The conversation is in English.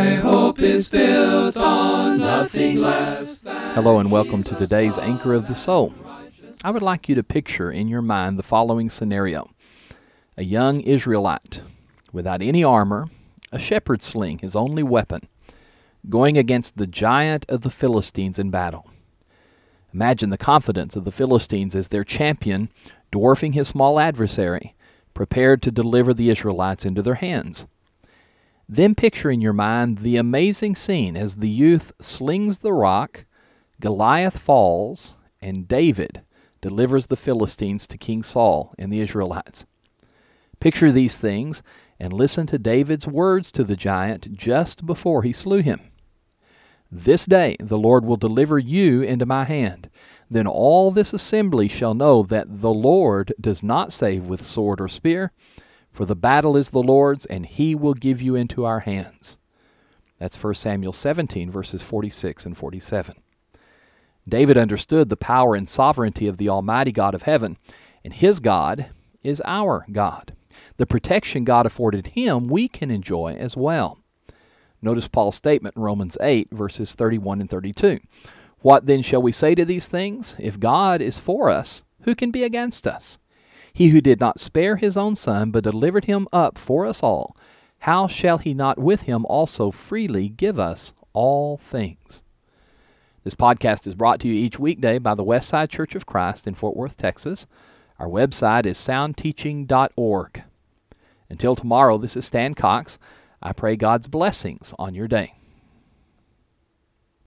My hope is built on nothing less than Hello and welcome to today's Anchor of the Soul. I would like you to picture in your mind the following scenario a young Israelite without any armor, a shepherd's sling, his only weapon, going against the giant of the Philistines in battle. Imagine the confidence of the Philistines as their champion, dwarfing his small adversary, prepared to deliver the Israelites into their hands. Then picture in your mind the amazing scene as the youth slings the rock, Goliath falls, and David delivers the Philistines to King Saul and the Israelites. Picture these things and listen to David's words to the giant just before he slew him. This day the Lord will deliver you into my hand. Then all this assembly shall know that the Lord does not save with sword or spear, for the battle is the Lord's, and he will give you into our hands. That's 1 Samuel 17, verses 46 and 47. David understood the power and sovereignty of the Almighty God of heaven, and his God is our God. The protection God afforded him, we can enjoy as well. Notice Paul's statement in Romans 8, verses 31 and 32. What then shall we say to these things? If God is for us, who can be against us? He who did not spare his own son, but delivered him up for us all, how shall he not with him also freely give us all things? This podcast is brought to you each weekday by the Westside Church of Christ in Fort Worth, Texas. Our website is soundteaching.org. Until tomorrow, this is Stan Cox. I pray God's blessings on your day.